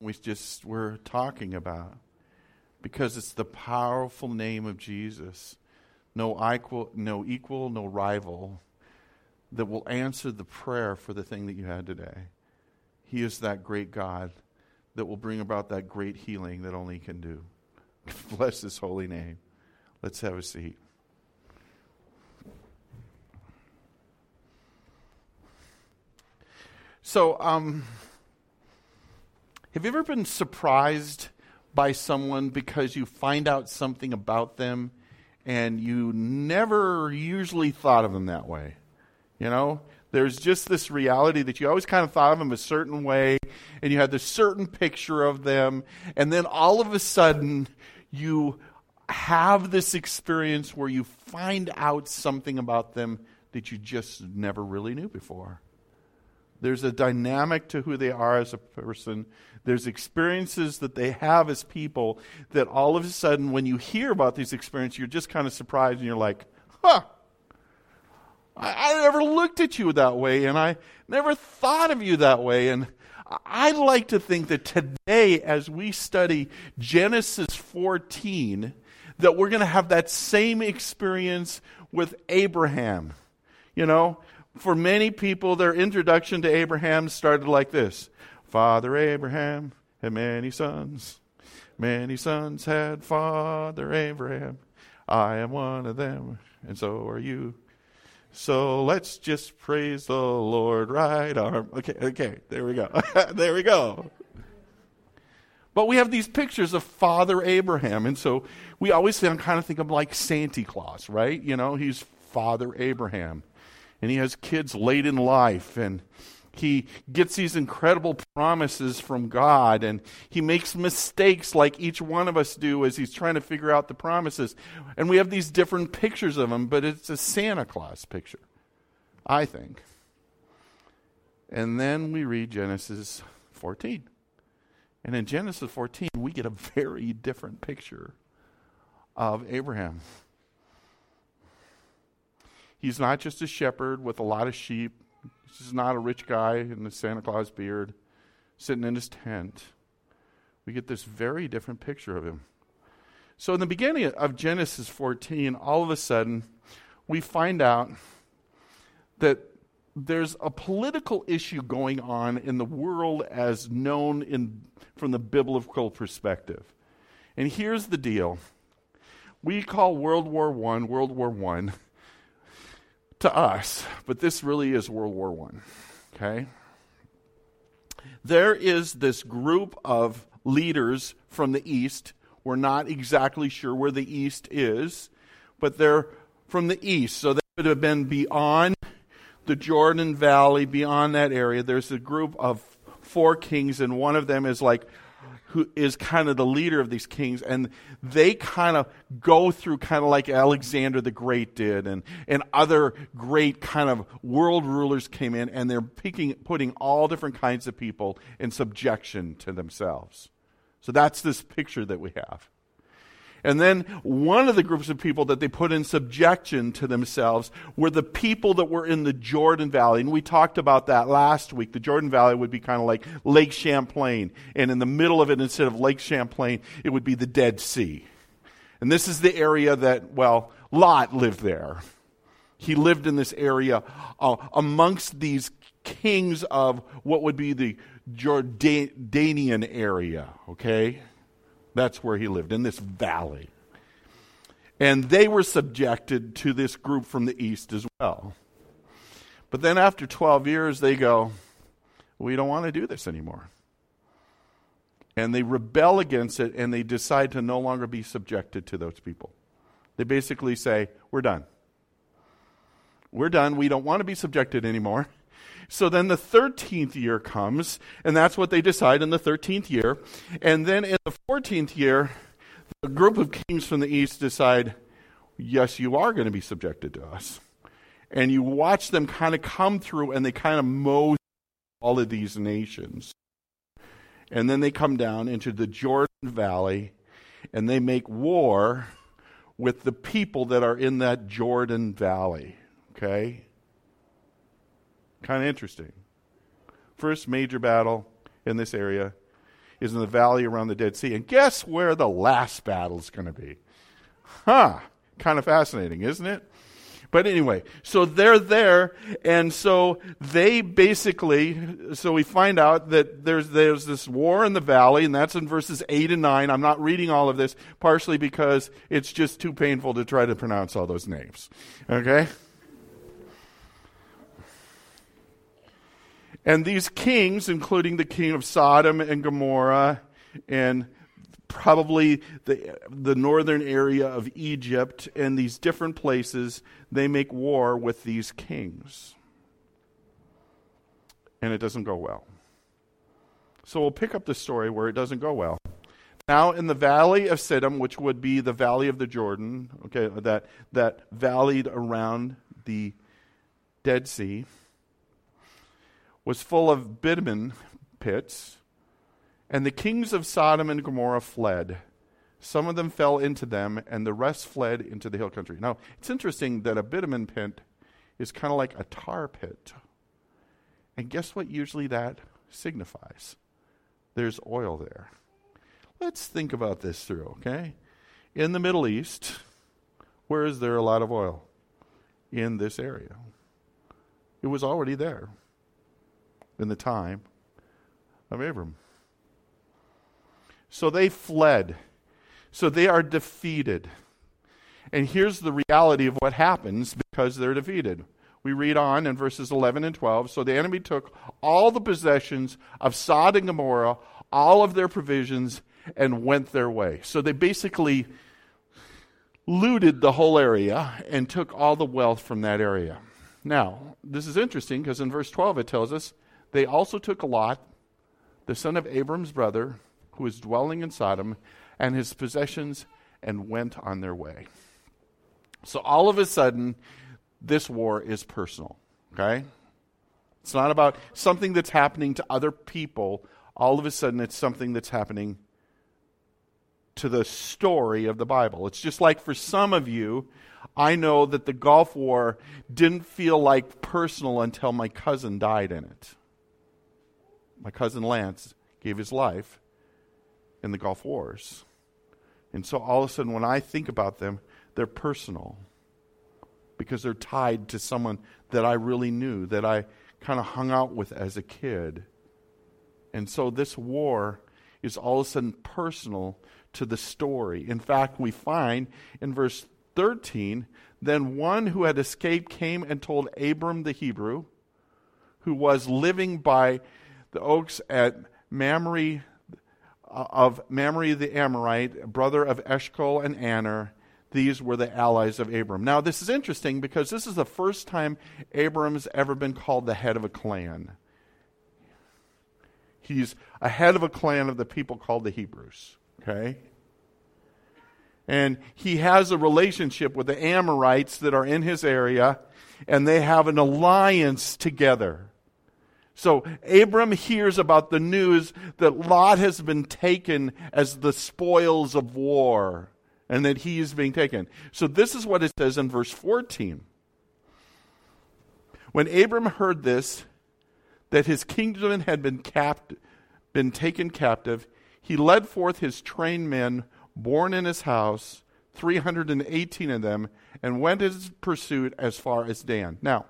we just were talking about because it's the powerful name of Jesus. No equal, no equal, no rival that will answer the prayer for the thing that you had today. He is that great God that will bring about that great healing that only He can do. Bless His holy name. Let's have a seat. So, um, have you ever been surprised by someone because you find out something about them and you never usually thought of them that way? You know, there's just this reality that you always kind of thought of them a certain way and you had this certain picture of them, and then all of a sudden you have this experience where you find out something about them that you just never really knew before. There's a dynamic to who they are as a person. There's experiences that they have as people that all of a sudden, when you hear about these experiences, you're just kind of surprised and you're like, huh, I, I never looked at you that way and I never thought of you that way. And I like to think that today, as we study Genesis 14, that we're going to have that same experience with Abraham. You know, for many people, their introduction to Abraham started like this Father Abraham had many sons. Many sons had Father Abraham. I am one of them, and so are you. So let's just praise the Lord, right arm. Okay, okay, there we go. there we go. But we have these pictures of Father Abraham, and so we always kind of think of like Santa Claus, right? You know, he's Father Abraham and he has kids late in life and he gets these incredible promises from God and he makes mistakes like each one of us do as he's trying to figure out the promises. And we have these different pictures of him, but it's a Santa Claus picture, I think. And then we read Genesis 14. And in Genesis 14, we get a very different picture of Abraham. He's not just a shepherd with a lot of sheep. He's not a rich guy in the Santa Claus beard sitting in his tent. We get this very different picture of him. So, in the beginning of Genesis 14, all of a sudden, we find out that there's a political issue going on in the world as known in, from the biblical perspective. And here's the deal we call World War I World War I to us, but this really is World War One. Okay? There is this group of leaders from the East. We're not exactly sure where the East is, but they're from the East. So they would have been beyond the Jordan Valley, beyond that area. There's a group of four kings, and one of them is like who is kind of the leader of these kings, and they kind of go through kind of like Alexander the Great did, and, and other great kind of world rulers came in, and they're picking, putting all different kinds of people in subjection to themselves. So that's this picture that we have. And then one of the groups of people that they put in subjection to themselves were the people that were in the Jordan Valley. And we talked about that last week. The Jordan Valley would be kind of like Lake Champlain. And in the middle of it, instead of Lake Champlain, it would be the Dead Sea. And this is the area that, well, Lot lived there. He lived in this area uh, amongst these kings of what would be the Jordanian area, okay? That's where he lived, in this valley. And they were subjected to this group from the east as well. But then after 12 years, they go, We don't want to do this anymore. And they rebel against it and they decide to no longer be subjected to those people. They basically say, We're done. We're done. We don't want to be subjected anymore. So then the 13th year comes, and that's what they decide in the 13th year. And then in the 14th year, a group of kings from the east decide, yes, you are going to be subjected to us. And you watch them kind of come through, and they kind of mow all of these nations. And then they come down into the Jordan Valley, and they make war with the people that are in that Jordan Valley. Okay? Kind of interesting. First major battle in this area. is in the valley around the Dead Sea. And guess where the last battle is going to be? Huh. Kind of fascinating, isn't it? But anyway, so they're there, and so they basically, so we find out that there's, there's this war in the valley, and that's in verses 8 and 9. I'm not reading all of this, partially because it's just too painful to try to pronounce all those names. Okay? And these kings, including the king of Sodom and Gomorrah, and probably the, the northern area of Egypt and these different places, they make war with these kings. And it doesn't go well. So we'll pick up the story where it doesn't go well. Now, in the valley of Siddim, which would be the valley of the Jordan, okay, that, that valley around the Dead Sea, was full of bitumen pits and the kings of Sodom and Gomorrah fled. Some of them fell into them, and the rest fled into the hill country. Now, it's interesting that a bitumen pit is kind of like a tar pit. And guess what usually that signifies? There's oil there. Let's think about this through, okay? In the Middle East, where is there a lot of oil? In this area. It was already there in the time of Abram. So they fled. So they are defeated. And here's the reality of what happens because they're defeated. We read on in verses 11 and 12. So the enemy took all the possessions of Sod and Gomorrah, all of their provisions, and went their way. So they basically looted the whole area and took all the wealth from that area. Now, this is interesting because in verse 12 it tells us they also took Lot, the son of Abram's brother, who was dwelling in Sodom, and his possessions, and went on their way. So all of a sudden, this war is personal, okay? It's not about something that's happening to other people. All of a sudden, it's something that's happening to the story of the Bible. It's just like for some of you, I know that the Gulf War didn't feel like personal until my cousin died in it. My cousin Lance gave his life in the Gulf Wars. And so all of a sudden, when I think about them, they're personal because they're tied to someone that I really knew, that I kind of hung out with as a kid. And so this war is all of a sudden personal to the story. In fact, we find in verse 13 then one who had escaped came and told Abram the Hebrew, who was living by the oaks at Mamre uh, of Mamre the Amorite, brother of Eshcol and Aner. These were the allies of Abram. Now, this is interesting because this is the first time Abram's ever been called the head of a clan. He's a head of a clan of the people called the Hebrews. Okay? And he has a relationship with the Amorites that are in his area, and they have an alliance together. So Abram hears about the news that Lot has been taken as the spoils of war and that he is being taken. So this is what it says in verse 14. When Abram heard this, that his kingdom had been, capt- been taken captive, he led forth his trained men born in his house, 318 of them, and went in pursuit as far as Dan. Now,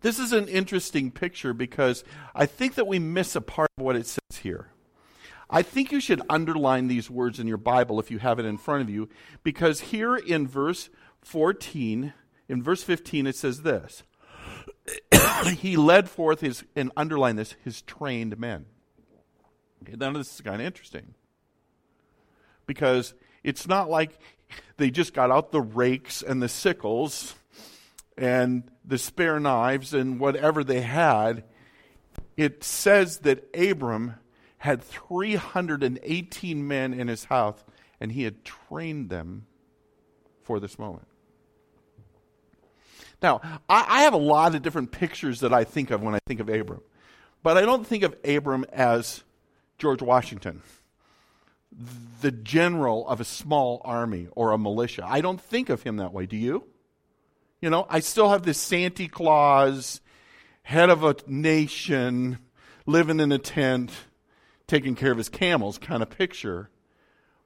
this is an interesting picture because I think that we miss a part of what it says here. I think you should underline these words in your Bible if you have it in front of you, because here in verse 14, in verse 15, it says this He led forth his, and underline this, his trained men. Now, this is kind of interesting because it's not like they just got out the rakes and the sickles and the spare knives and whatever they had, it says that Abram had 318 men in his house and he had trained them for this moment. Now, I, I, have a lot of different pictures that I think of when I think of Abram, but I don't think of Abram as George Washington, the general of a small army or a militia. I don't think of him that way. Do you? You know, I still have this Santa Claus, head of a nation, living in a tent, taking care of his camels kind of picture.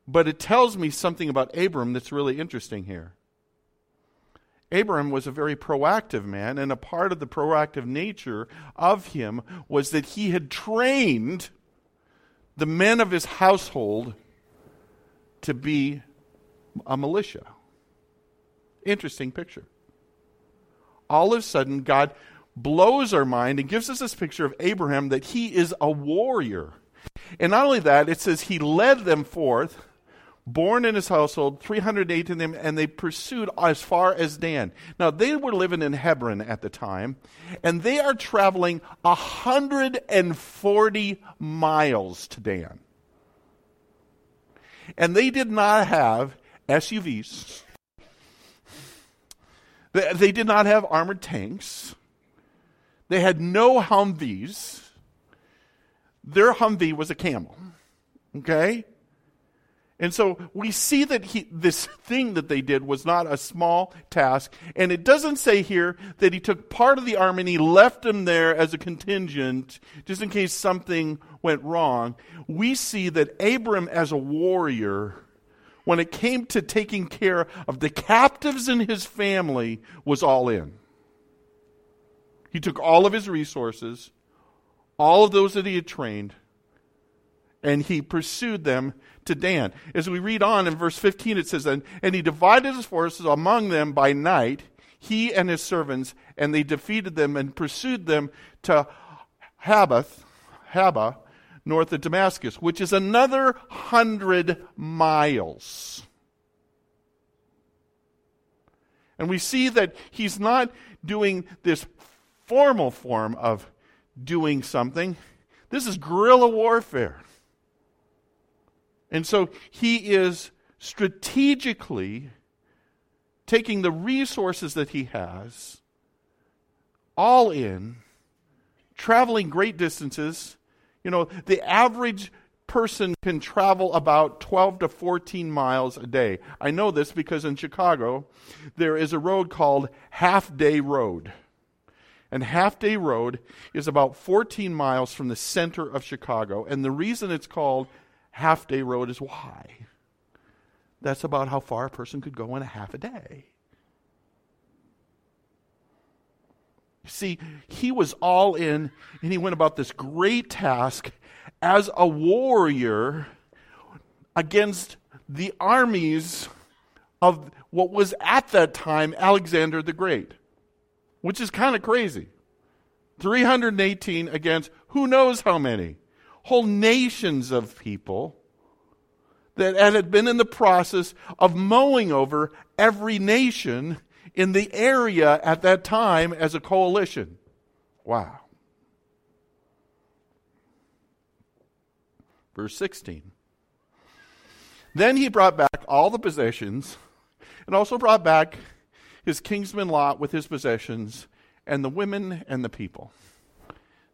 But it tells me something about Abram that's really interesting here. Abram was a very proactive man, and a part of the proactive nature of him was that he had trained the men of his household to be a militia. Interesting picture. All of a sudden, God blows our mind and gives us this picture of Abraham that he is a warrior. And not only that, it says he led them forth, born in his household, 308 in them, and they pursued as far as Dan. Now, they were living in Hebron at the time, and they are traveling 140 miles to Dan. And they did not have SUVs. They, they did not have armored tanks. They had no Humvees. Their Humvee was a camel. Okay? And so we see that he, this thing that they did was not a small task. And it doesn't say here that he took part of the army and he left them there as a contingent just in case something went wrong. We see that Abram, as a warrior, when it came to taking care of the captives in his family, was all in. He took all of his resources, all of those that he had trained, and he pursued them to Dan. As we read on in verse 15, it says, And, and he divided his forces among them by night, he and his servants, and they defeated them and pursued them to Habath, Haba, north of Damascus, which is another hundred miles. And we see that he's not doing this formal form of doing something. This is guerrilla warfare. And so he is strategically taking the resources that he has, all in, traveling great distances. You know, the average person can travel about 12 to 14 miles a day. I know this because in Chicago, there is a road called Half Day Road. And Half Day Road is about 14 miles from the center of Chicago. And the reason it's called half day road is why. That's about how far a person could go in a half a day. See, he was all in and he went about this great task as a warrior against the armies of what was at that time Alexander the Great, which is kind of crazy. 318 against who knows how many whole nations of people that had been in the process of mowing over every nation in the area at that time as a coalition. Wow. Verse 16. Then he brought back all the possessions and also brought back his kinsman Lot with his possessions and the women and the people.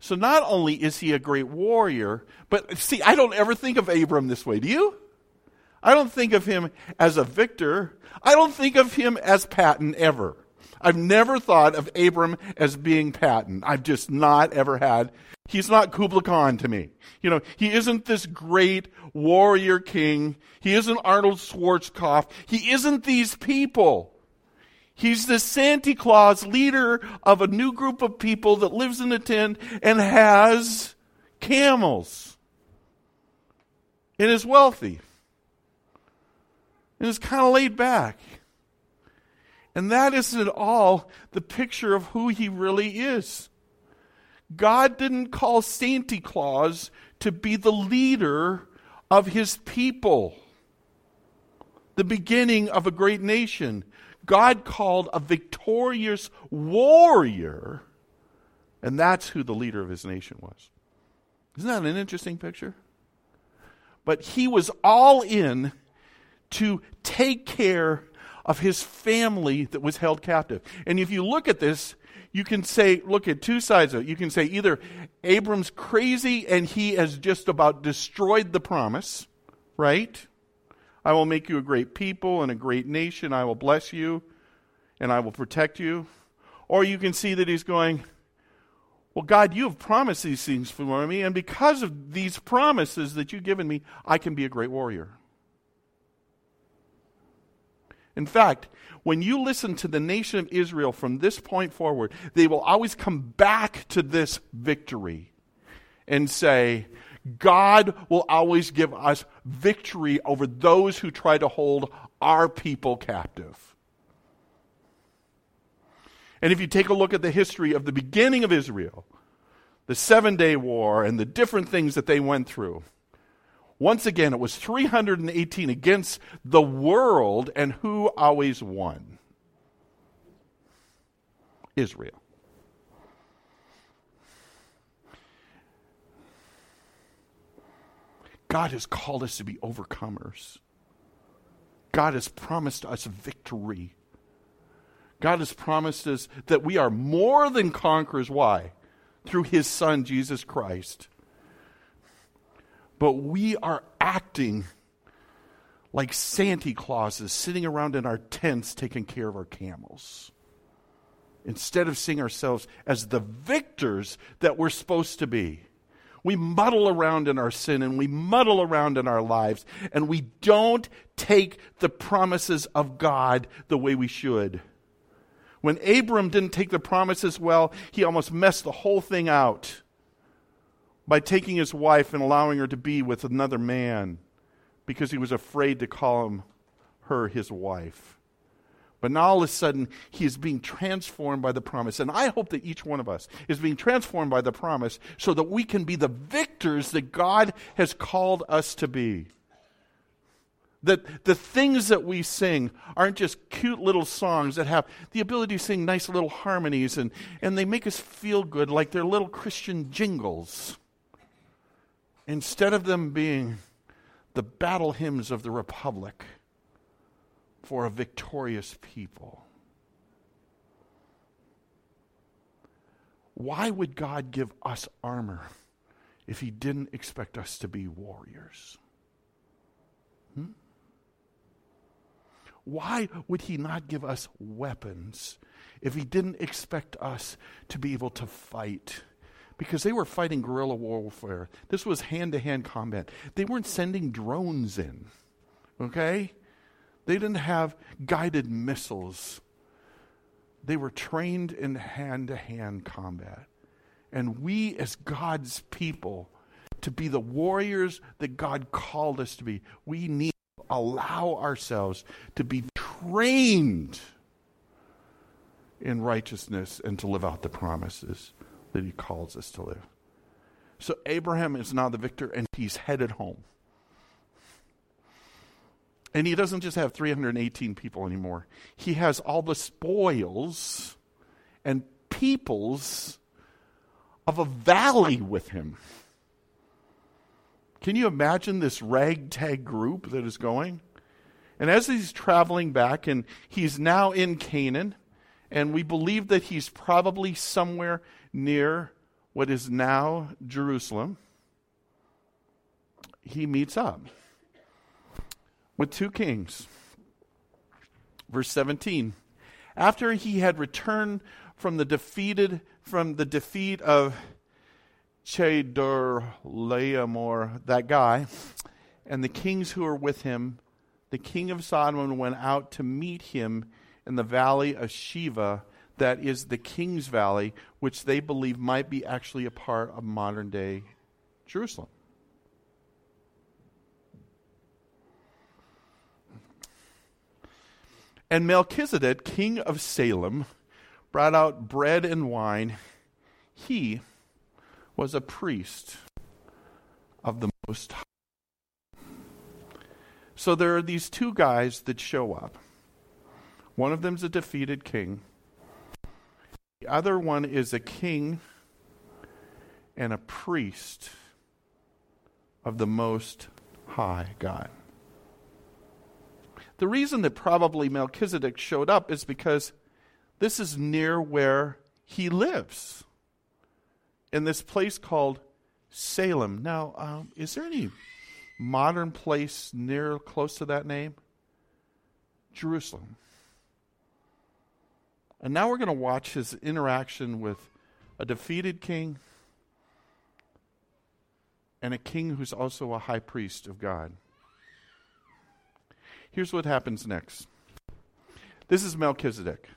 So not only is he a great warrior, but see, I don't ever think of Abram this way. Do you? I don't think of him as a victor. I don't think of him as Patton ever. I've never thought of Abram as being Patton. I've just not ever had. He's not Kubla Khan to me. You know, he isn't this great warrior king. He isn't Arnold Schwarzkopf. He isn't these people. He's the Santa Claus leader of a new group of people that lives in a tent and has camels and is wealthy and is kind of laid back. And that isn't at all the picture of who he really is. God didn't call Santa Claus to be the leader of his people, the beginning of a great nation. God called a victorious warrior, and that's who the leader of his nation was. Isn't that an interesting picture? But he was all in to take care of his family that was held captive. And if you look at this, you can say, look at two sides of it. You can say either Abram's crazy and he has just about destroyed the promise, right? I will make you a great people and a great nation. I will bless you and I will protect you. Or you can see that he's going, Well, God, you have promised these things for me, and because of these promises that you've given me, I can be a great warrior. In fact, when you listen to the nation of Israel from this point forward, they will always come back to this victory and say, God will always give us victory over those who try to hold our people captive. And if you take a look at the history of the beginning of Israel, the Seven Day War, and the different things that they went through, once again, it was 318 against the world, and who always won? Israel. God has called us to be overcomers. God has promised us victory. God has promised us that we are more than conquerors. Why? Through his Son, Jesus Christ. But we are acting like Santa Clauses sitting around in our tents taking care of our camels. Instead of seeing ourselves as the victors that we're supposed to be. We muddle around in our sin and we muddle around in our lives, and we don't take the promises of God the way we should. When Abram didn't take the promises well, he almost messed the whole thing out by taking his wife and allowing her to be with another man because he was afraid to call him, her his wife. But now all of a sudden, he is being transformed by the promise. And I hope that each one of us is being transformed by the promise so that we can be the victors that God has called us to be. That the things that we sing aren't just cute little songs that have the ability to sing nice little harmonies and, and they make us feel good like they're little Christian jingles. Instead of them being the battle hymns of the Republic for a victorious people. Why would God give us armor if He didn't expect us to be warriors? Hmm? Why would He not give us weapons if He didn't expect us to be able to fight? Because they were fighting guerrilla warfare. This was hand to hand combat. They weren't sending drones in. Okay? They didn't have guided missiles. They were trained in hand to hand combat. And we, as God's people, to be the warriors that God called us to be, we need to allow ourselves to be trained in righteousness and to live out the promises that He calls us to live. So Abraham is now the victor and he's headed home. And he doesn't just have 318 people anymore, he has all the spoils and peoples of a valley with him. Can you imagine this ragtag group that is going? And as he's traveling back, and he's now in Canaan, and we believe that he's probably somewhere near what is now Jerusalem, he meets up with two kings. Verse 17. After he had returned from the defeated from the defeat of Chedorlaomer, that guy, and the kings who were with him, the king of Sodom went out to meet him in the valley of Shaveh, that is the king's valley, which they believe might be actually a part of modern day Jerusalem. And Melchizedek, king of Salem, brought out bread and wine. He was a priest of the Most High. So there are these two guys that show up. One of them's a defeated king. The other one is a king and a priest of the Most High God. The reason that probably Melchizedek showed up is because this is near where he lives, in this place called Salem. Now, um, is there any modern place near close to that name? Jerusalem. And now we're going to watch his interaction with a defeated king, and a king who's also a high priest of God. Here's what happens next. This is Melchizedek.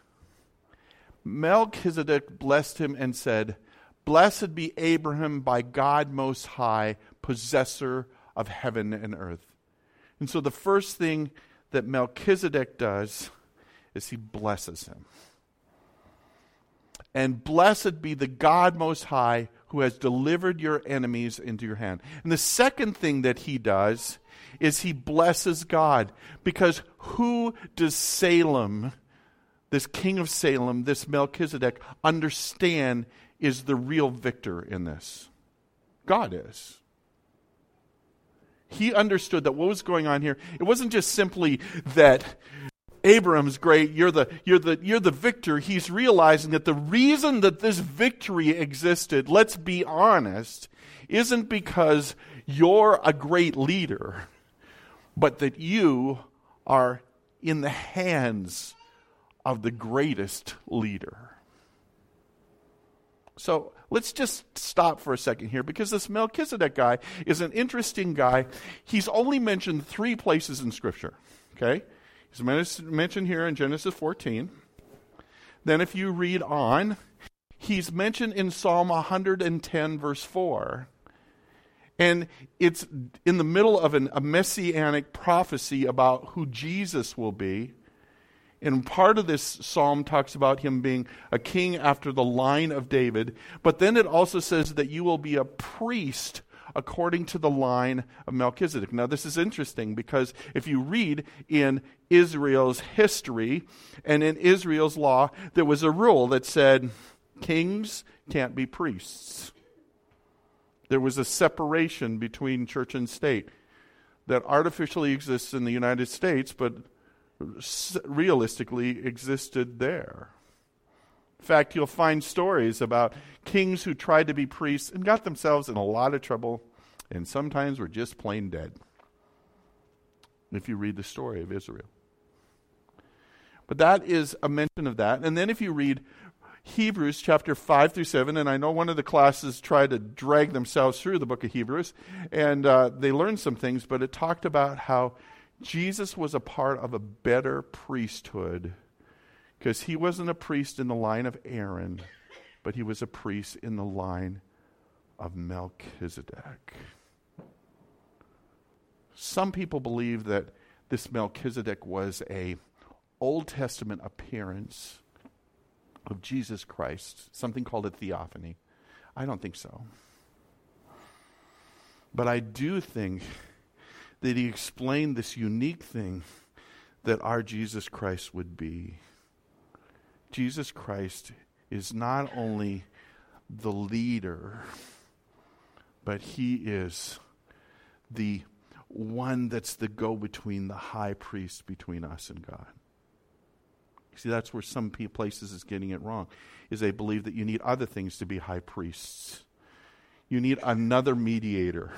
Melchizedek blessed him and said, Blessed be Abraham by God Most High, possessor of heaven and earth. And so the first thing that Melchizedek does is he blesses him. And blessed be the God Most High who has delivered your enemies into your hand. And the second thing that he does is he blesses God. Because who does Salem, this king of Salem, this Melchizedek, understand is the real victor in this? God is. He understood that what was going on here, it wasn't just simply that Abram's great, you're the, you're, the, you're the victor. He's realizing that the reason that this victory existed, let's be honest, isn't because you're a great leader, but that you are in the hands of the greatest leader. So let's just stop for a second here because this Melchizedek guy is an interesting guy. He's only mentioned three places in Scripture. Okay? He's mentioned here in Genesis 14. Then, if you read on, he's mentioned in Psalm 110, verse 4. And it's in the middle of an, a messianic prophecy about who Jesus will be. And part of this psalm talks about him being a king after the line of David. But then it also says that you will be a priest according to the line of Melchizedek. Now, this is interesting because if you read in Israel's history and in Israel's law, there was a rule that said kings can't be priests. There was a separation between church and state that artificially exists in the United States, but realistically existed there. In fact, you'll find stories about kings who tried to be priests and got themselves in a lot of trouble, and sometimes were just plain dead. If you read the story of Israel. But that is a mention of that. And then if you read Hebrews chapter 5 through 7, and I know one of the classes tried to drag themselves through the book of Hebrews, and uh, they learned some things, but it talked about how Jesus was a part of a better priesthood because he wasn't a priest in the line of Aaron, but he was a priest in the line of Melchizedek. Some people believe that this Melchizedek was a Old Testament appearance of Jesus Christ, something called a theophany. I don't think so. But I do think that he explained this unique thing that our Jesus Christ would be. Jesus Christ is not only the leader, but he is the one that's the go between, the high priest between us and God. See, that's where some places is getting it wrong, is they believe that you need other things to be high priests. You need another mediator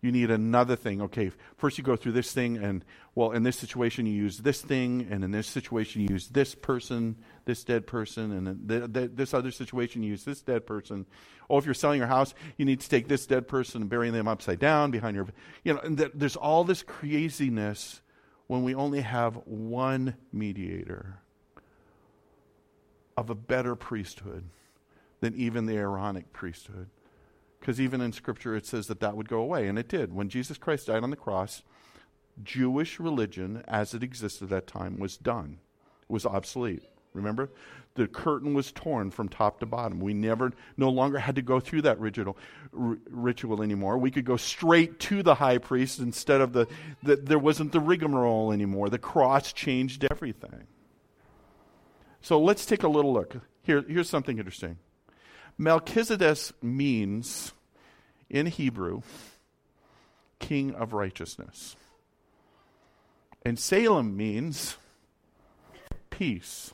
you need another thing. Okay, first you go through this thing, and well, in this situation you use this thing, and in this situation you use this person, this dead person, and in this other situation you use this dead person. Oh, if you're selling your house, you need to take this dead person and bury them upside down behind your. You know, th- there's all this craziness when we only have one mediator of a better priesthood than even the Aaronic priesthood. Because even in Scripture it says that that would go away, and it did. When Jesus Christ died on the cross, Jewish religion as it existed at that time was done, it was obsolete. Remember? The curtain was torn from top to bottom. We never, no longer had to go through that ritual, r- ritual anymore. We could go straight to the high priest instead of the, the, there wasn't the rigmarole anymore. The cross changed everything. So let's take a little look. Here, here's something interesting. Melchizedek means, in Hebrew, king of righteousness. And Salem means peace.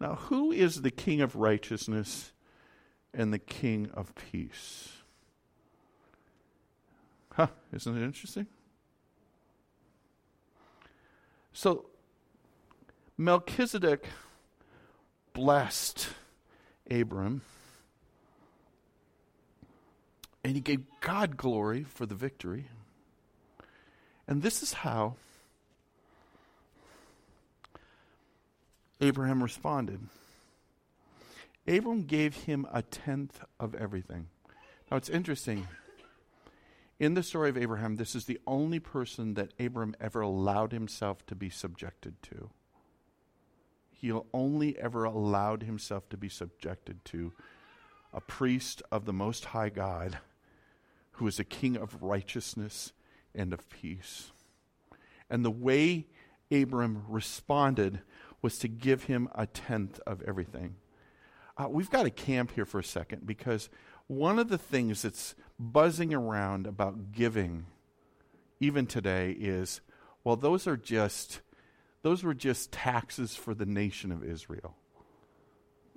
Now, who is the king of righteousness and the king of peace? Huh, isn't it interesting? So, Melchizedek blessed Abram And he gave God glory for the victory. And this is how Abraham responded. Abram gave him a tenth of everything. Now it's interesting. In the story of Abraham, this is the only person that Abram ever allowed himself to be subjected to. He only ever allowed himself to be subjected to a priest of the Most High God who is a king of righteousness and of peace. And the way Abram responded was to give him a tenth of everything. Uh, we've got to camp here for a second because one of the things that's buzzing around about giving, even today, is well, those are just those were just taxes for the nation of Israel.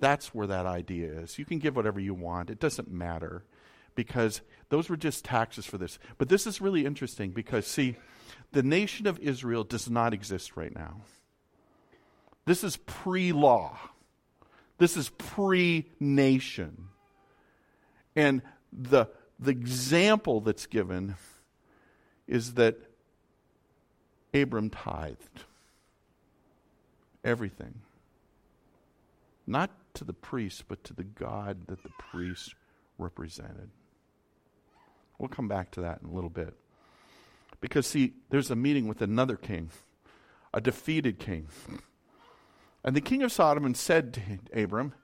That's where that idea is. You can give whatever you want, it doesn't matter because those were just taxes for this. But this is really interesting because, see, the nation of Israel does not exist right now. This is pre law, this is pre nation. And the, the example that's given is that Abram tithed everything. Not to the priest, but to the God that the priest represented. We'll come back to that in a little bit. Because, see, there's a meeting with another king, a defeated king. And the king of Sodom and said to Abram,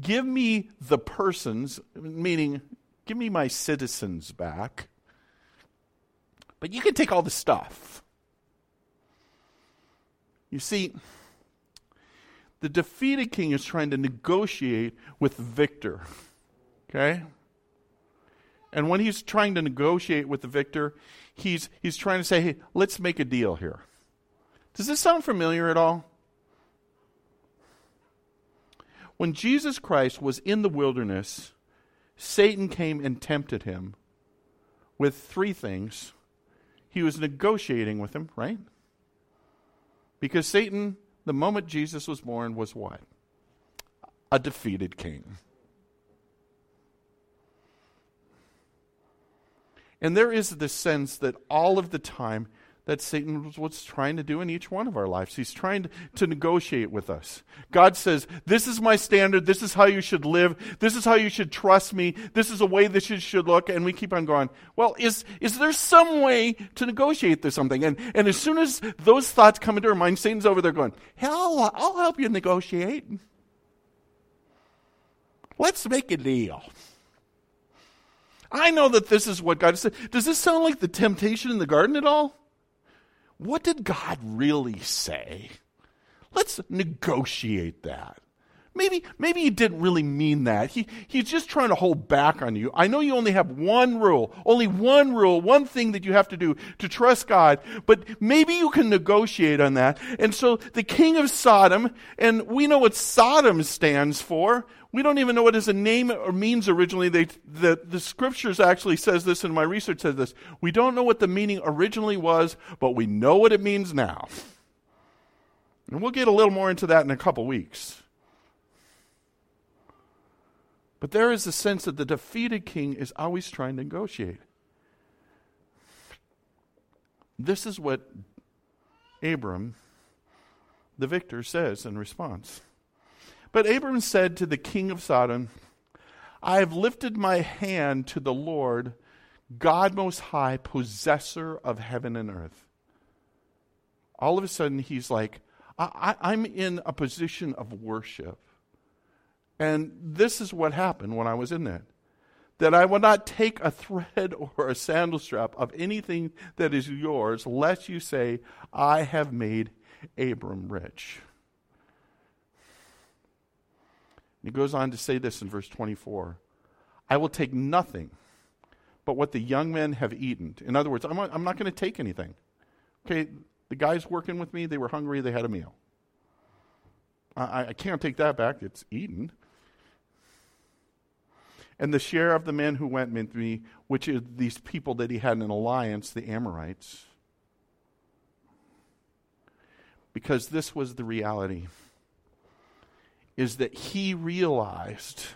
Give me the persons, meaning, give me my citizens back, but you can take all the stuff. You see, the defeated king is trying to negotiate with victor. Okay? And when he's trying to negotiate with the victor, he's, he's trying to say, hey, let's make a deal here. Does this sound familiar at all? When Jesus Christ was in the wilderness, Satan came and tempted him with three things. He was negotiating with him, right? Because Satan, the moment Jesus was born, was what? A defeated king. And there is this sense that all of the time that Satan was trying to do in each one of our lives. He's trying to, to, negotiate with us. God says, This is my standard. This is how you should live. This is how you should trust me. This is a way you should look. And we keep on going, Well, is, is there some way to negotiate this something? And, and as soon as those thoughts come into our mind, Satan's over there going, Hell, I'll help you negotiate. Let's make a deal. I know that this is what God said. Does this sound like the temptation in the garden at all? What did God really say? Let's negotiate that. Maybe, maybe he didn't really mean that. He, he's just trying to hold back on you. I know you only have one rule, only one rule, one thing that you have to do to trust God, but maybe you can negotiate on that. And so the king of Sodom, and we know what Sodom stands for. We don't even know what his name or means originally. They, the, the scriptures actually says this, and my research says this. We don't know what the meaning originally was, but we know what it means now. And we'll get a little more into that in a couple weeks. But there is a sense that the defeated king is always trying to negotiate. This is what Abram, the victor, says in response. But Abram said to the king of Sodom, I have lifted my hand to the Lord, God Most High, possessor of heaven and earth. All of a sudden, he's like, I, am in a position of worship. And this is what happened when I was in that. That I will not take a thread or a sandal strap of anything that is yours, lest you say, I have made Abram rich. he goes on to say this in verse 24 I will take nothing but what the young men have eaten. In other words, I'm not, not going to take anything. Okay, the guys working with me, they were hungry, they had a meal. I, I can't take that back. It's eaten and the share of the men who went with me, which is these people that he had in an alliance, the Amorites. Because this was the reality is that he realized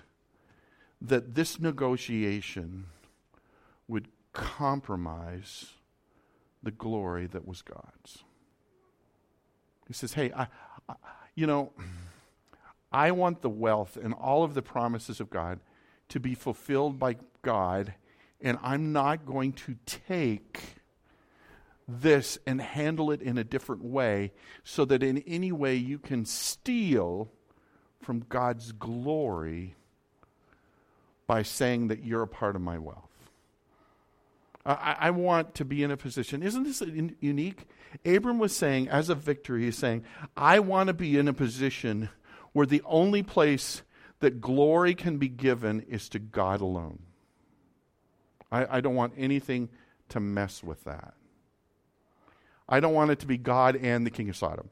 that this negotiation would compromise the glory that was God's. He says, Hey, I, I, you know, I want the wealth and all of the promises of God to be fulfilled by God, and I'm not going to take this and handle it in a different way so that in any way you can steal from God's glory by saying that you're a part of my wealth. I, want to be in a position. Isn't this unique? Abram was saying, as a victory, he's saying, I want to be in a position where the only place that glory can be given is to God alone. I, I don't want anything to mess with that. I don't want it to be God and the king of Sodom.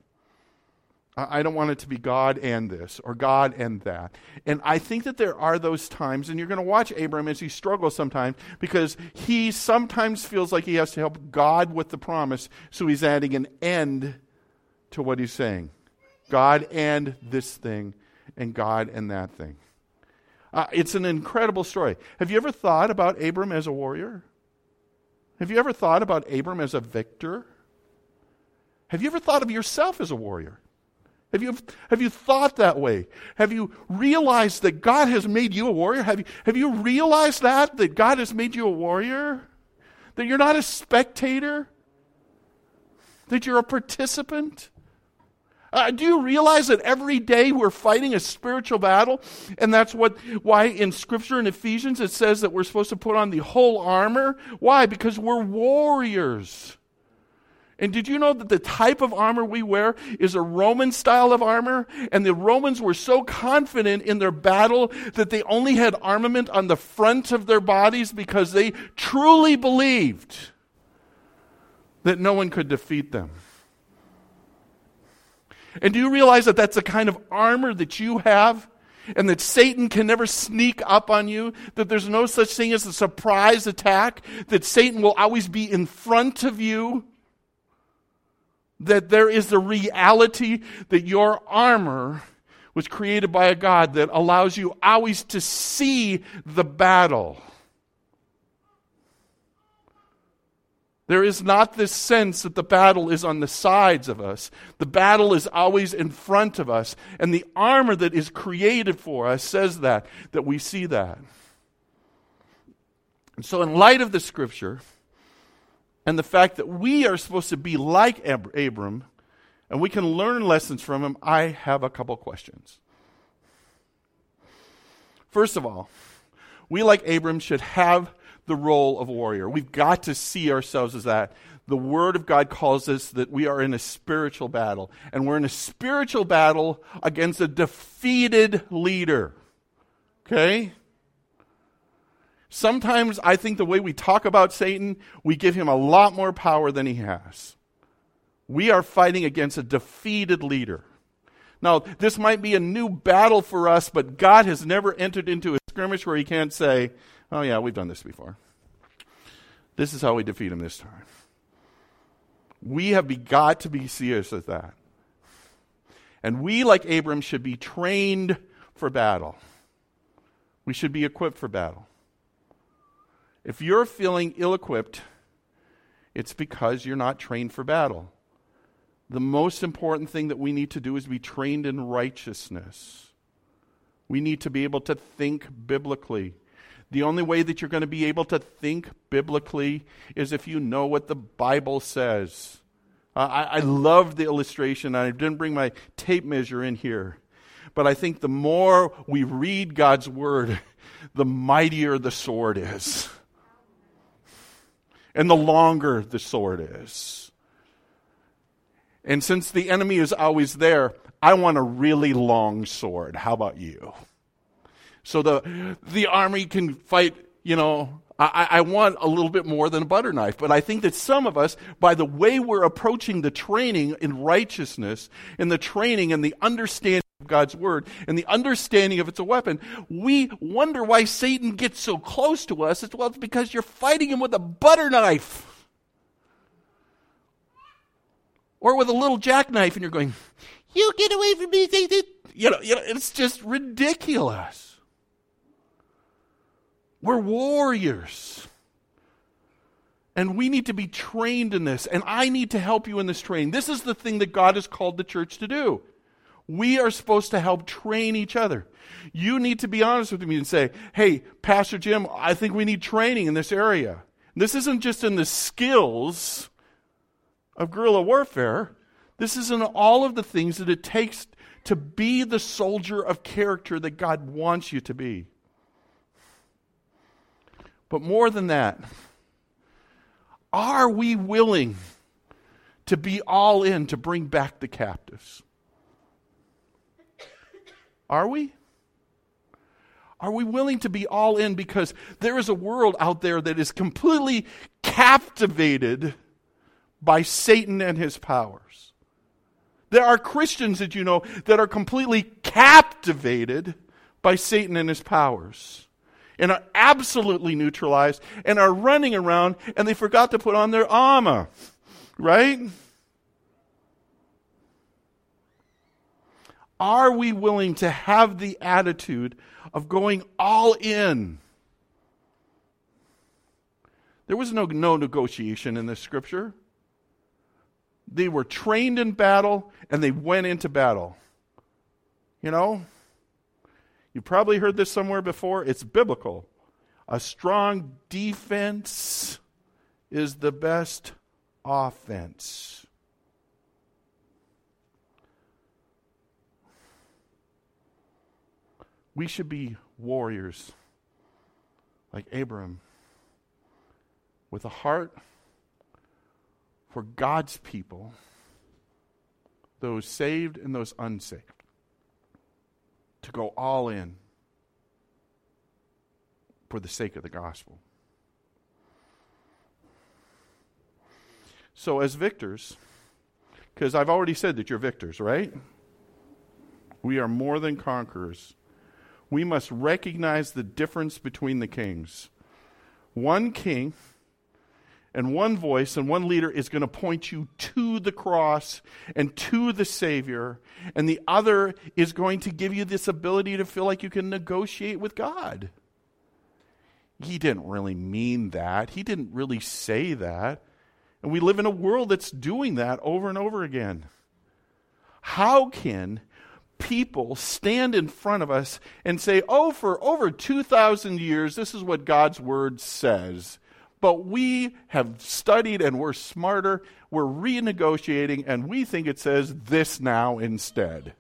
I don't want it to be God and this or God and that. And I think that there are those times, and you're going to watch Abram as he struggles sometimes because he sometimes feels like he has to help God with the promise, so he's adding an end to what he's saying God and this thing, and God and that thing. Uh, it's an incredible story. Have you ever thought about Abram as a warrior? Have you ever thought about Abram as a victor? Have you ever thought of yourself as a warrior? Have you, have you thought that way? Have you realized that God has made you a warrior? Have you, have you realized that? That God has made you a warrior? That you're not a spectator? That you're a participant? Uh, do you realize that every day we're fighting a spiritual battle? And that's what, why in Scripture in Ephesians it says that we're supposed to put on the whole armor. Why? Because we're warriors. And did you know that the type of armor we wear is a Roman style of armor? And the Romans were so confident in their battle that they only had armament on the front of their bodies because they truly believed that no one could defeat them. And do you realize that that's the kind of armor that you have? And that Satan can never sneak up on you, that there's no such thing as a surprise attack, that Satan will always be in front of you that there is the reality that your armor was created by a God that allows you always to see the battle. There is not this sense that the battle is on the sides of us. The battle is always in front of us. And the armor that is created for us says that, that we see that. And so, in light of the scripture, and the fact that we are supposed to be like Ab- Abram and we can learn lessons from him, I have a couple questions. First of all, we, like Abram, should have the role of warrior. We've got to see ourselves as that. The Word of God calls us that we are in a spiritual battle, and we're in a spiritual battle against a defeated leader. Okay? Sometimes I think the way we talk about Satan, we give him a lot more power than he has. We are fighting against a defeated leader. Now, this might be a new battle for us, but God has never entered into a skirmish where he can't say, oh, yeah, we've done this before. This is how we defeat him this time. We have got to be serious with that. And we, like Abram, should be trained for battle. We should be equipped for battle. If you're feeling ill equipped, it's because you're not trained for battle. The most important thing that we need to do is be trained in righteousness. We need to be able to think biblically. The only way that you're going to be able to think biblically is if you know what the Bible says. Uh, I, I love the illustration. I didn't bring my tape measure in here. But I think the more we read God's word, the mightier the sword is and the longer the sword is. And since the enemy is always there, I want a really long sword. How about you? So the, the army can fight, you know, I, I, want a little bit more than a butter knife. But I think that some of us, by the way we're approaching the training in righteousness, in the training and the understanding of God's word and the understanding of it's a weapon, we wonder why Satan gets so close to us. It's well, it's because you're fighting him with a butter knife. Or with a little jackknife, and you're going, You get away from me, Satan. You know, you know, it's just ridiculous. We're warriors. And we need to be trained in this. And I need to help you in this training. This is the thing that God has called the church to do. We are supposed to help train each other. You need to be honest with me and say, hey, Pastor Jim, I think we need training in this area. This isn't just in the skills of guerrilla warfare, this is in all of the things that it takes to be the soldier of character that God wants you to be. But more than that, are we willing to be all in to bring back the captives? Are we? Are we willing to be all in because there is a world out there that is completely captivated by Satan and his powers? There are Christians that you know that are completely captivated by Satan and his powers and are absolutely neutralized and are running around and they forgot to put on their armor. Right? Are we willing to have the attitude of going all in? There was no, no negotiation in this scripture. They were trained in battle and they went into battle. You know? You probably heard this somewhere before. It's biblical. A strong defense is the best offense. We should be warriors like Abram with a heart for God's people, those saved and those unsaved, to go all in for the sake of the gospel. So, as victors, because I've already said that you're victors, right? We are more than conquerors we must recognize the difference between the kings. One king and one voice and one leader is going to point you to the cross and to the Savior, and the other is going to give you this ability to feel like you can negotiate with God. He didn't really mean that, he didn't really say that. And we live in a world that's doing that over and over again. How can people stand in front of us and say, oh, for over 2,000 years, this is what God's word says. But we have studied and we're smarter, we're renegotiating, and we think it says this now instead.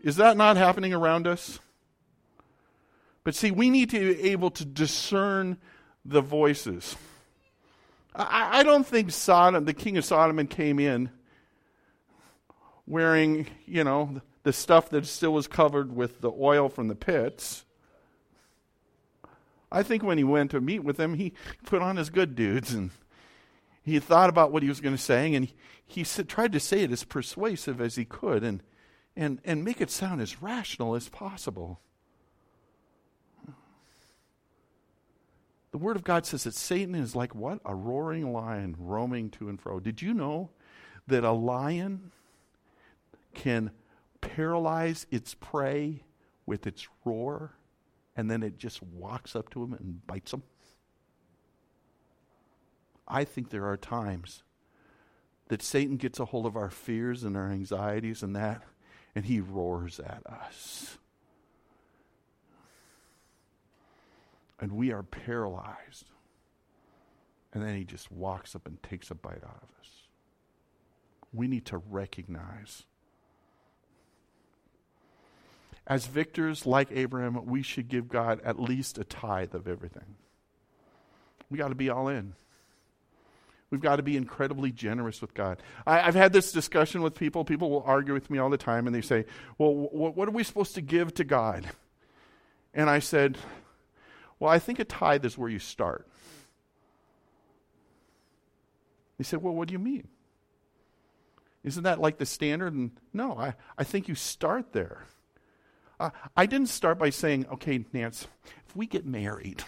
Is that not happening around us? But see, we need to be able to discern the voices. I, I don't think Sodom, the king of Sodom, came in wearing, you know, the stuff that still was covered with the oil from the pits. I think when he went to meet with them, he put on his good dudes and he thought about what he was going to say, and he, he tried to say it as persuasive as he could and, and, and make it sound as rational as possible. The Word of God says that Satan is like what? A roaring lion roaming to and fro. Did you know that a lion can paralyze its prey with its roar, and then it just walks up to him and bites him? I think there are times that Satan gets a hold of our fears and our anxieties and that, and he roars at us. And we are paralyzed. And then he just walks up and takes a bite out of us. We need to recognize as victors like Abraham, we should give God at least a tithe of everything. We got to be all in. We've got to be incredibly generous with God. I, have had this discussion with people. People will argue with me all the time, and they say, Well, wh- what are we supposed to give to God? And I said, Well, I think a tithe is where you start. They said, Well, what do you mean? Isn't that like the standard? And no, I, I think you start there. Uh, I didn't start by saying, okay, Nance, if we get married,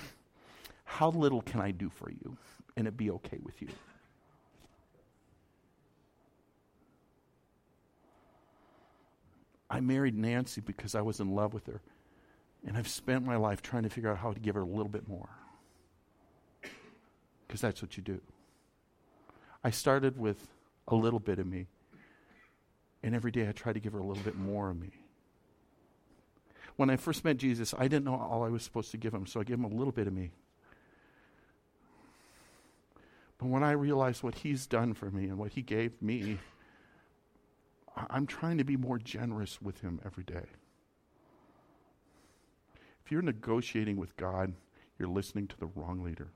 how little can I do for you? And it be okay with you. I married Nancy because I was in love with her. And I've spent my life trying to figure out how to give her a little bit more. Because that's what you do. I started with a little bit of me, and every day I try to give her a little bit more of me. When I first met Jesus, I didn't know all I was supposed to give him, so I gave him a little bit of me. But when I realized what he's done for me and what he gave me, I'm trying to be more generous with him every day. If you're negotiating with God, you're listening to the wrong leader.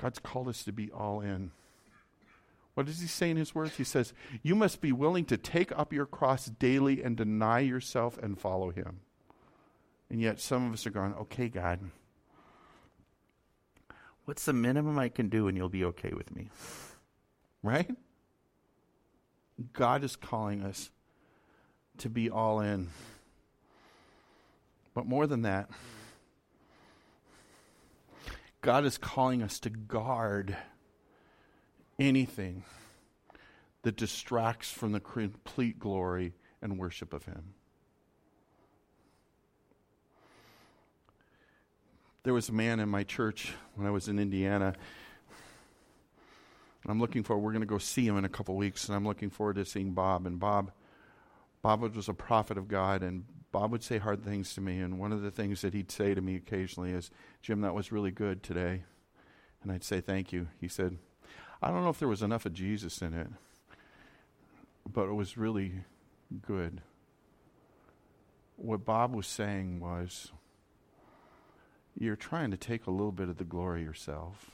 God's called us to be all in. What does he say in his words? He says, You must be willing to take up your cross daily and deny yourself and follow him. And yet some of us are going, Okay, God, what's the minimum I can do and you'll be okay with me? Right? God is calling us to be all in. But more than that, God is calling us to guard anything that distracts from the complete glory and worship of Him. There was a man in my church when I was in Indiana. I'm looking forward. We're going to go see him in a couple weeks, and I'm looking forward to seeing Bob. And Bob, Bob was a prophet of God, and Bob would say hard things to me. And one of the things that he'd say to me occasionally is, "Jim, that was really good today," and I'd say, "Thank you." He said, I don't know if there was enough of Jesus in it, but it was really good. What Bob was saying was, you're trying to take a little bit of the glory yourself.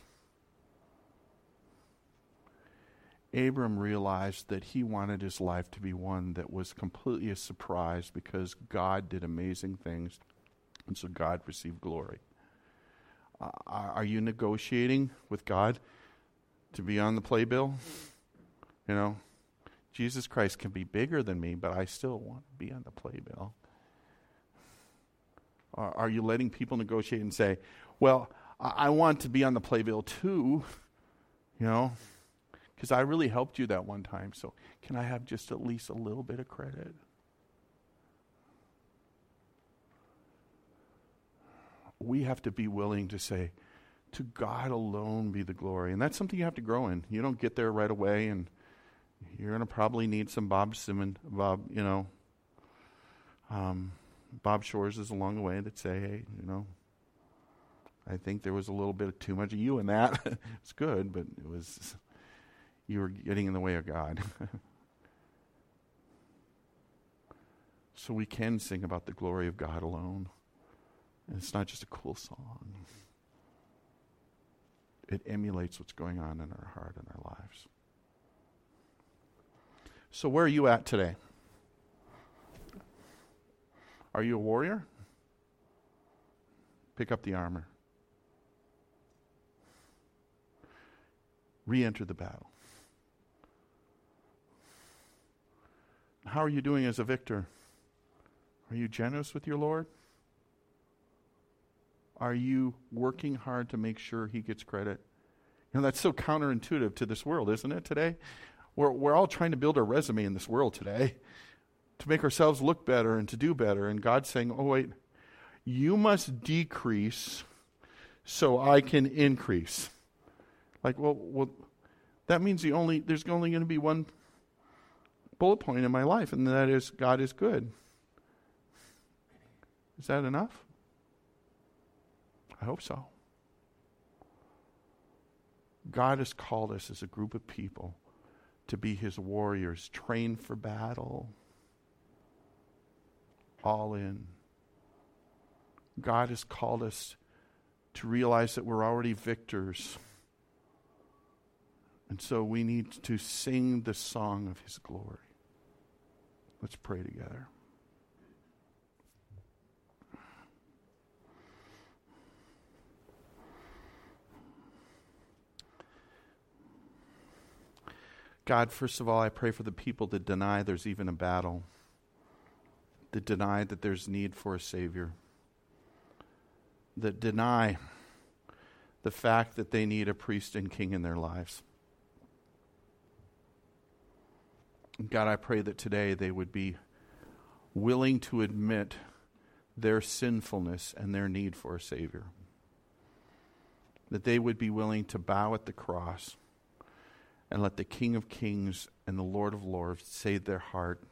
Abram realized that he wanted his life to be one that was completely a surprise because God did amazing things, and so God received glory. Uh, are you negotiating with God to be on the playbill. You know, Jesus Christ can be bigger than me, but I still want to be on the playbill. Are, are you letting people negotiate and say, well, I, I want to be on the playbill too, you know, because I really helped you that one time, so can I have just at least a little bit of credit? We have to be willing to say, to God alone be the glory. And that's something you have to grow in. You don't get there right away, and you're going to probably need some Bob Simmons, Bob, you know, um, Bob Shores is along the way that say, hey, you know, I think there was a little bit of too much of you in that. it's good, but it was, you were getting in the way of God. so we can sing about the glory of God alone. And it's not just a cool song it emulates what's going on in our heart and our lives. So, where are you at today? Are you a warrior? Pick up the armor. Re enter the battle. How are you doing as a victor? Are you generous with your Lord? Are you working hard to make sure he gets credit? You know, that's so counterintuitive to this world, isn't it, today? We're, we're all trying to build our resume in this world today to make ourselves look better and to do better. And God's saying, oh, wait, you must decrease so I can increase. Like, well, well that means the only, there's only going to be one bullet point in my life, and that is God is good. Is that enough? I hope so. God has called us as a group of people to be his warriors, trained for battle, all in. God has called us to realize that we're already victors. And so we need to sing the song of his glory. Let's pray together. God, first of all, I pray for the people that deny there's even a battle, that deny that there's need for a Savior, that deny the fact that they need a priest and king in their lives. God, I pray that today they would be willing to admit their sinfulness and their need for a Savior. That they would be willing to bow at the cross and let the King of Kings and the Lord of Lords save their heart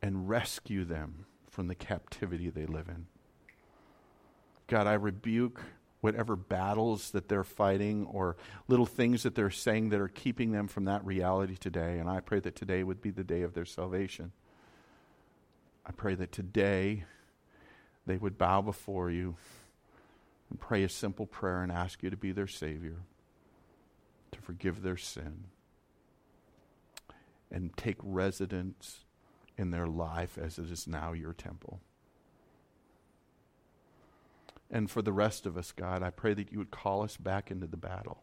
and rescue them from the captivity they live in. God, I rebuke whatever battles that they're fighting or little things that they're saying that are keeping them from that reality today. And I pray that today would be the day of their salvation. I pray that today they would bow before you and pray a simple prayer and ask you to be their Savior, to forgive their sin, and take residence in their life as it is now your temple. And for the rest of us, God, I pray that you would call us back into the battle.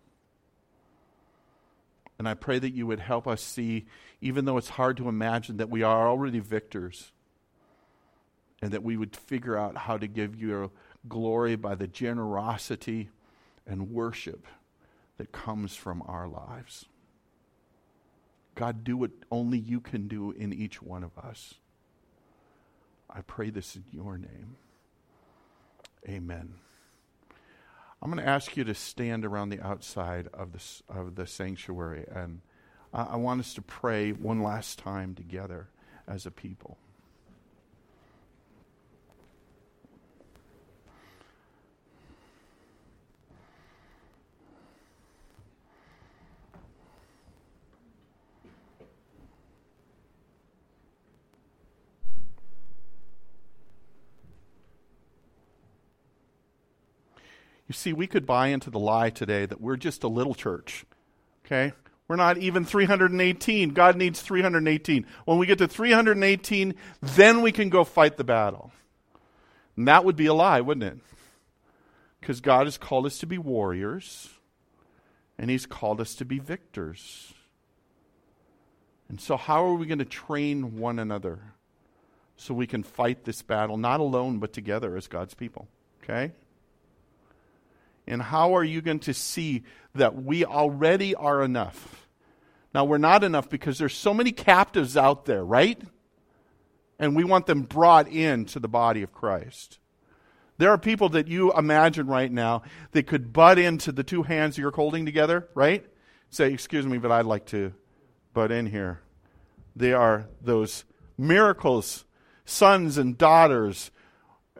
And I pray that you would help us see, even though it's hard to imagine, that we are already victors. And that we would figure out how to give you glory by the generosity and worship that comes from our lives. God, do what only you can do in each one of us. I pray this in your name. Amen. I'm going to ask you to stand around the outside of the, of the sanctuary, and I, I want us to pray one last time together as a people. You see, we could buy into the lie today that we're just a little church. Okay? We're not even 318. God needs 318. When we get to 318, then we can go fight the battle. And that would be a lie, wouldn't it? Because God has called us to be warriors, and He's called us to be victors. And so, how are we going to train one another so we can fight this battle, not alone, but together as God's people? Okay? And how are you going to see that we already are enough? Now, we're not enough because there's so many captives out there, right? And we want them brought into the body of Christ. There are people that you imagine right now that could butt into the two hands you're holding together, right? Say, excuse me, but I'd like to butt in here. They are those miracles, sons and daughters,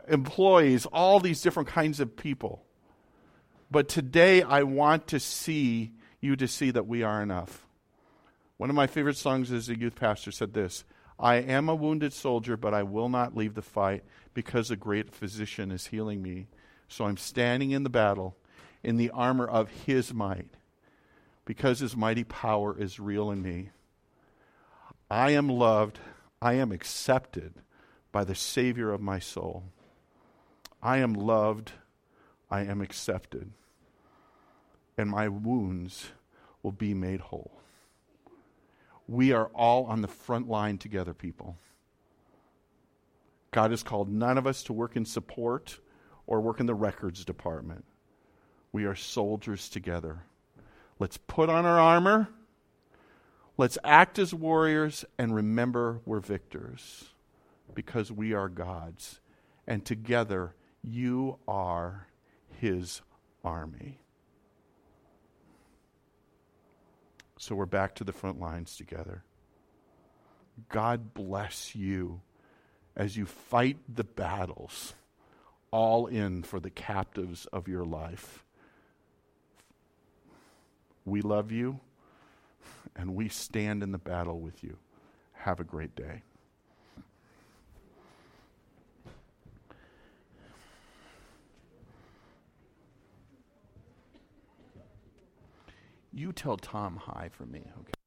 employees, all these different kinds of people but today I want to see you to see that we are enough. One of my favorite songs as a youth pastor said this I am a wounded soldier, but I will not leave the fight because a great physician is healing me. So I'm standing in the battle in the armor of his might because his mighty power is real in me. I am loved, I am accepted by the Savior of my soul. I am loved, I am accepted and my wounds will be made whole. We are all on the front line together, people. God has called none of us to work in support or work in the records department. We are soldiers together. Let's put on our armor. Let's act as warriors and remember we're victors because we are God's. And together, you are His army. So we're back to the front lines together. God bless you as you fight the battles, all in for the captives of your life. We love you, and we stand in the battle with you. Have a great day. You tell Tom hi for me, okay?